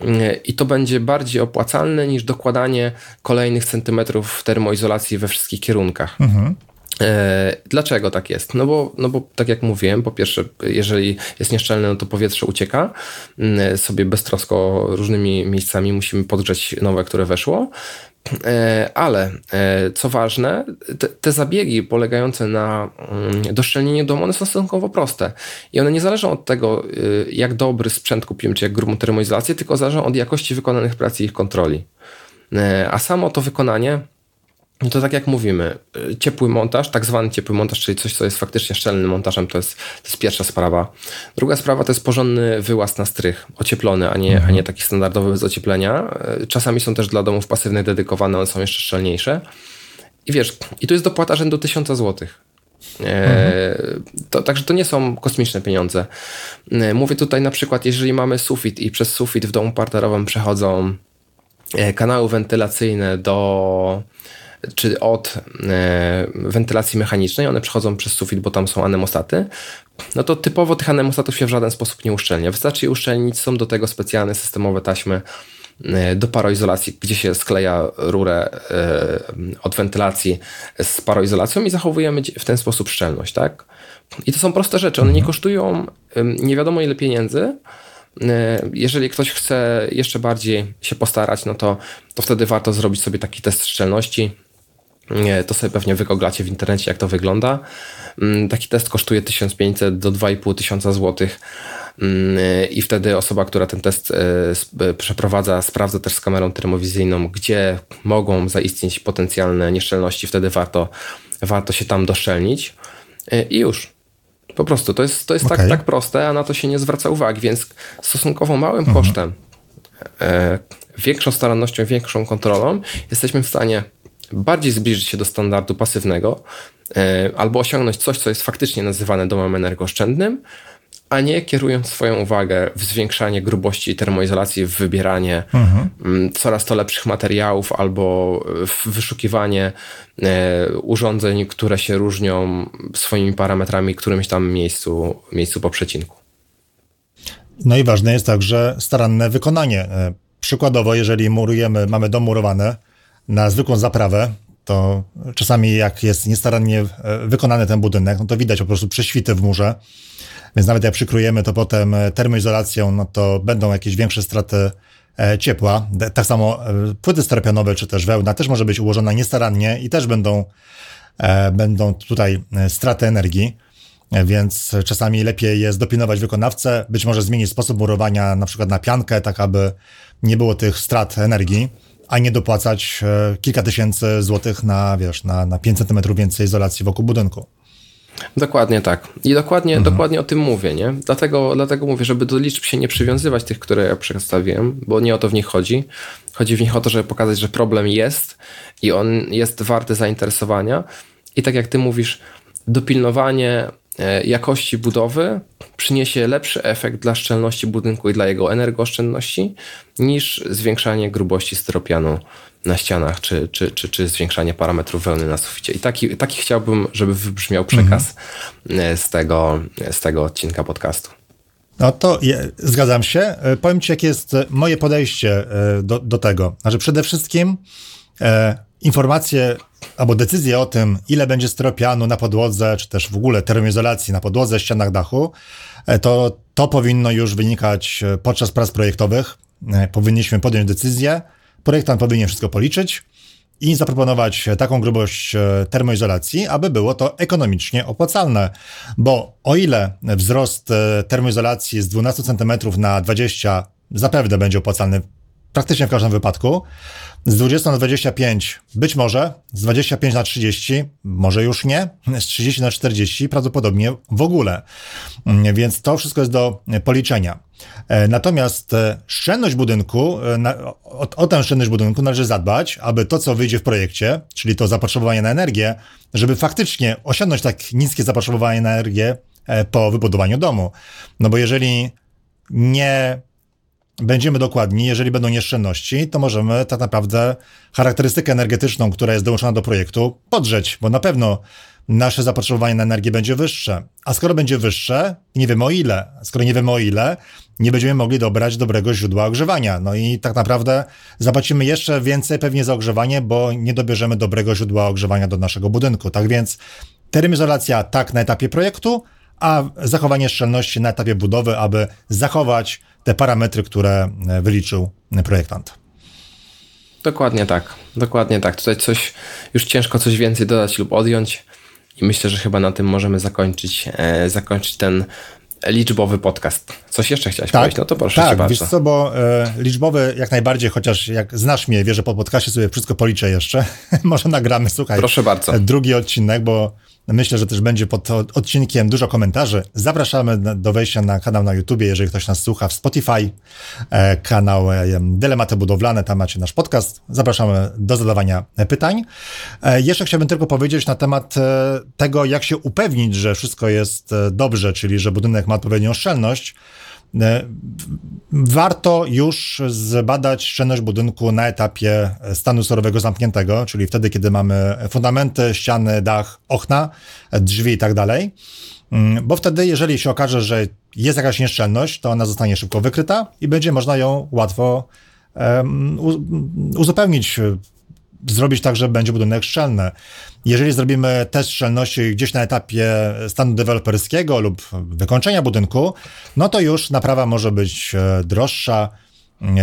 e, i to będzie bardziej opłacalne niż dokładanie kolejnych centymetrów termoizolacji we wszystkich kierunkach. Mhm. E, dlaczego tak jest? No bo, no bo tak jak mówiłem, po pierwsze, jeżeli jest nieszczelne, no to powietrze ucieka mm, sobie beztrosko różnymi miejscami musimy podgrzeć nowe, które weszło. E, ale e, co ważne, te, te, zabiegi polegające na mm, doszczelnieniu domu, one są stosunkowo proste. I one nie zależą od tego, jak dobry sprzęt kupimy, czy jak grubą termoizolację, tylko zależą od jakości wykonanych prac i ich kontroli. A samo to wykonanie no to tak jak mówimy, y, ciepły montaż, tak zwany ciepły montaż, czyli coś, co jest faktycznie szczelnym montażem, to jest, to jest pierwsza sprawa. Druga sprawa to jest porządny wyłaz na strych, ocieplony, a nie, mhm. a nie taki standardowy bez ocieplenia. Y, czasami są też dla domów pasywnych dedykowane, one są jeszcze szczelniejsze. I wiesz, i tu jest dopłata rzędu 1000 zł. Mhm. To, także to nie są kosmiczne pieniądze. E, mówię tutaj na przykład, jeżeli mamy sufit i przez sufit w domu parterowym przechodzą e, kanały wentylacyjne do czy od e, wentylacji mechanicznej, one przechodzą przez sufit, bo tam są anemostaty, no to typowo tych anemostatów się w żaden sposób nie uszczelnia. Wystarczy je uszczelnić, są do tego specjalne systemowe taśmy e, do paroizolacji, gdzie się skleja rurę e, od wentylacji z paroizolacją i zachowujemy w ten sposób szczelność, tak? I to są proste rzeczy, one nie mhm. kosztują nie wiadomo ile pieniędzy, jeżeli ktoś chce jeszcze bardziej się postarać, no to, to wtedy warto zrobić sobie taki test szczelności. To sobie pewnie wygoglacie w internecie, jak to wygląda. Mm, taki test kosztuje 1500 do 2500 zł. Mm, I wtedy osoba, która ten test e, e, przeprowadza, sprawdza też z kamerą termowizyjną, gdzie mogą zaistnieć potencjalne nieszczelności. Wtedy warto, warto się tam doszczelnić. E, I już. Po prostu to jest, to jest okay. tak, tak proste, a na to się nie zwraca uwagi, więc stosunkowo małym mhm. kosztem, większą starannością, większą kontrolą jesteśmy w stanie bardziej zbliżyć się do standardu pasywnego e, albo osiągnąć coś, co jest faktycznie nazywane domem energooszczędnym, a nie kierując swoją uwagę w zwiększanie grubości termoizolacji, w wybieranie mhm. Mm, coraz to lepszych materiałów albo w wyszukiwanie e, urządzeń, które się różnią swoimi parametrami w którymś tam miejscu, miejscu po przecinku. No i ważne jest także staranne wykonanie. E, przykładowo, jeżeli murujemy, mamy dom murowany, na zwykłą zaprawę, to czasami jak jest niestarannie e, wykonany ten budynek, no to widać po prostu prześwity w murze. Więc nawet jak przykrujemy to potem e, termoizolacją, no to będą jakieś większe straty e, ciepła. Tak samo płyty sterpianowe czy też wełna też może być ułożona niestarannie i też będą, będą tutaj straty energii. Więc czasami lepiej jest dopilnować wykonawcę, być może zmienić sposób murowania na przykład na piankę, tak aby nie było tych strat energii a nie dopłacać e, kilka tysięcy złotych na, wiesz, na, na 5 centymetrów więcej izolacji wokół budynku. Dokładnie tak. I dokładnie, mhm. dokładnie o tym mówię, nie? Dlatego, dlatego mówię, żeby do liczb się nie przywiązywać tych, które ja przedstawiłem, bo nie o to w nich chodzi. Chodzi w nich o to, żeby pokazać, że problem jest i on jest warty zainteresowania. I tak jak ty mówisz, dopilnowanie jakości budowy przyniesie lepszy efekt dla szczelności budynku i dla jego energooszczędności niż zwiększanie grubości styropianu na ścianach, czy, czy, czy, czy zwiększanie parametrów wełny na suficie. I taki, taki chciałbym, żeby wybrzmiał przekaz mhm. z, tego, z tego odcinka podcastu. No to je, zgadzam się. E, powiem Ci, jakie jest moje podejście e, do, do tego. Znaczy przede wszystkim e, informacje albo decyzje o tym, ile będzie styropianu na podłodze, czy też w ogóle termoizolacji na podłodze, ścianach dachu, e, to to powinno już wynikać podczas prac projektowych. Powinniśmy podjąć decyzję. Projektant powinien wszystko policzyć i zaproponować taką grubość e, termoizolacji, aby było to ekonomicznie opłacalne. Bo o ile wzrost e, termoizolacji z 12 cm na 20 zapewne będzie opłacalny praktycznie w każdym wypadku, z 20 na 25 być może, z 25 na 30 może już nie, z 30 na 40 prawdopodobnie w ogóle. Mm, więc to wszystko jest do policzenia. E, natomiast e, szczelność budynku, e, o, o tę szczelność budynku należy zadbać, aby to, co wyjdzie w projekcie, czyli to zapotrzebowanie na energię, żeby faktycznie osiągnąć tak niskie zapotrzebowanie na energię po wybudowaniu domu. No bo jeżeli nie będziemy dokładni, jeżeli będą nieszczelności, to możemy tak naprawdę charakterystykę energetyczną, która jest dołączona do projektu, podrzeć, bo na pewno nasze zapotrzebowanie na energię będzie wyższe. A skoro będzie wyższe, nie wiemy o ile, skoro nie wiemy o ile, nie będziemy mogli dobrać dobrego źródła ogrzewania. No i tak naprawdę zapłacimy jeszcze więcej pewnie za ogrzewanie, bo nie dobierzemy dobrego źródła ogrzewania do naszego budynku. Tak więc termizolacja tak na etapie projektu, a zachowanie szczelności na etapie budowy, aby zachować te parametry, które e, wyliczył projektant. Dokładnie tak, dokładnie tak. Tutaj coś, już ciężko coś więcej dodać lub odjąć i myślę, że chyba na tym możemy zakończyć, e, zakończyć ten liczbowy podcast. Coś jeszcze chciałeś tak, powiedzieć? No to proszę tak, cię bardzo. wiesz co, bo e, liczbowy jak najbardziej, chociaż jak znasz mnie, wiesz, że po podcastie sobie wszystko policzę jeszcze. Może nagramy, słuchaj. Proszę bardzo. Drugi odcinek, bo Myślę, że też będzie pod odcinkiem dużo komentarzy. Zapraszamy do wejścia na kanał na YouTube, jeżeli ktoś nas słucha w Spotify, e, kanał e, Dylematy Budowlane, tam macie nasz podcast. Zapraszamy do zadawania pytań. E, jeszcze chciałbym tylko powiedzieć na temat tego, jak się upewnić, że wszystko jest dobrze, czyli że budynek ma odpowiednią szczelność. E, warto już zbadać szczelność budynku na etapie stanu surowego zamkniętego, czyli wtedy, kiedy mamy fundamenty, ściany, dach, okna, drzwi i tak dalej. Mm, bo wtedy, jeżeli się okaże, że jest jakaś nieszczelność, to ona zostanie szybko wykryta i będzie można ją łatwo um, uzupełnić zrobić tak, że będzie budynek szczelny. Jeżeli zrobimy test szczelności gdzieś na etapie stanu deweloperskiego lub wykończenia budynku, no to już naprawa może być e, droższa,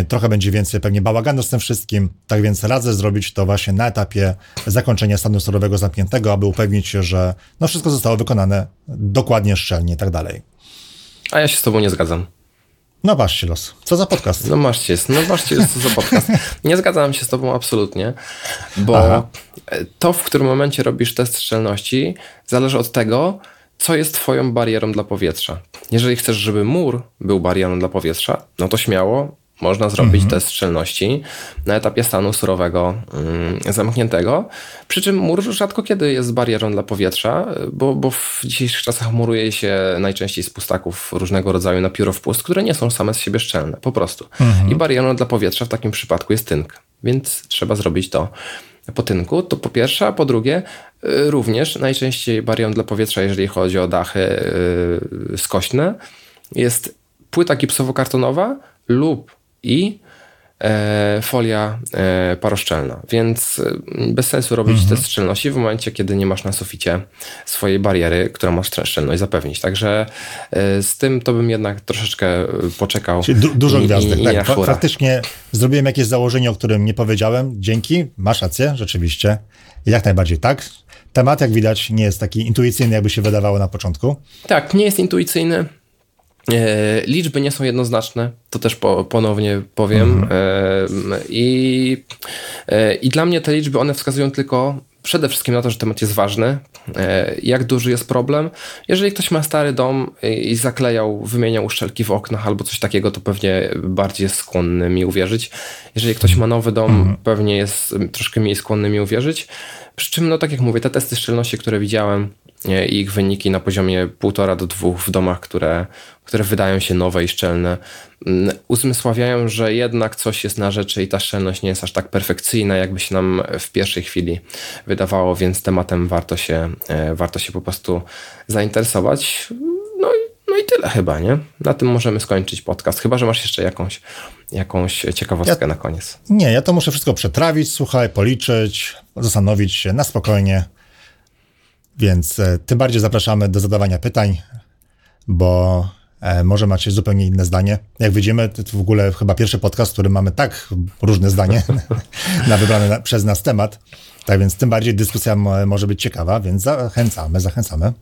trochę będzie więcej pewnie bałaganu z tym wszystkim, tak więc radzę zrobić to właśnie na etapie zakończenia stanu surowego zamkniętego, aby upewnić się, że no wszystko zostało wykonane dokładnie, szczelnie i tak dalej. A ja się z tobą nie zgadzam. No masz się los. Co za podcast? No masz się, no masz się, co za podcast. Nie zgadzam się z tobą absolutnie, bo Aha. to, w którym momencie robisz test szczelności, zależy od tego, co jest twoją barierą dla powietrza. Jeżeli chcesz, żeby mur był barierą dla powietrza, no to śmiało można zrobić mhm. test szczelności na etapie stanu surowego mm, zamkniętego. Przy czym mur rzadko kiedy jest barierą dla powietrza, bo, bo w dzisiejszych czasach muruje się najczęściej z pustaków różnego rodzaju na pióro wpust, które nie są same z siebie szczelne, po prostu. Mhm. I barierą dla powietrza w takim przypadku jest tynk, więc trzeba zrobić to po tynku, to po pierwsze, a po drugie y, również najczęściej barierą dla powietrza, jeżeli chodzi o dachy yy, skośne, jest płyta gipsowo-kartonowa lub i e, folia e, paroszczelna, więc e, bez sensu robić mhm. test szczelności w momencie, kiedy nie masz na suficie swojej bariery, która ma szczelność zapewnić. Także z tym to bym jednak troszeczkę poczekał. Czyli du dużo i, gwiazdek. I, tak, fa faktycznie zrobiłem jakieś założenie, o którym nie powiedziałem. Dzięki, masz rację, rzeczywiście. Jak najbardziej tak. Temat, jak widać, nie jest taki intuicyjny, jakby się wydawało na początku. Tak, nie jest intuicyjny. E, liczby nie są jednoznaczne, to też po, ponownie powiem. Mhm. E, I, e, I dla mnie te liczby, one wskazują tylko przede wszystkim na to, że temat jest ważny, jak duży jest problem. Jeżeli ktoś ma stary dom i zaklejał, wymieniał uszczelki w oknach albo coś takiego, to pewnie bardziej jest skłonny mi uwierzyć. Jeżeli ktoś ma nowy dom, mhm. pewnie jest troszkę mniej skłonny mi uwierzyć. Przy czym, no tak jak mówię, te testy szczelności, które widziałem, i ich wyniki na poziomie 1,5 do 2 w domach, które, które wydają się nowe i szczelne, mm, uzmysławiają, że jednak coś jest na rzeczy i ta szczelność nie jest aż tak perfekcyjna, jakby się nam w pierwszej chwili wydawało, więc tematem warto się, e, warto się po prostu zainteresować. No i, no i tyle chyba, nie? Na tym możemy skończyć podcast, chyba że masz jeszcze jakąś, jakąś ciekawostkę ja, na koniec. Nie, ja to muszę wszystko przetrawić, słuchaj, policzyć, zastanowić się na spokojnie. Więc e, tym bardziej zapraszamy do zadawania pytań, bo e, może macie zupełnie inne zdanie. Jak widzimy, to w ogóle chyba pierwszy podcast, w którym mamy tak różne zdanie na wybrany na, przez nas temat. Tak więc tym bardziej dyskusja może być ciekawa, więc zachęcamy, zachęcamy.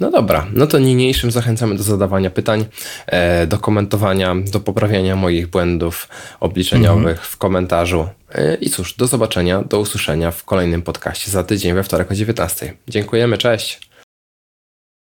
No dobra, no to niniejszym zachęcamy do zadawania pytań, e, do komentowania, do poprawiania moich błędów obliczeniowych mm -hmm. w komentarzu. E, I cóż, do zobaczenia, do usłyszenia w kolejnym podcaście za tydzień we wtorek o 19. Dziękujemy, cześć.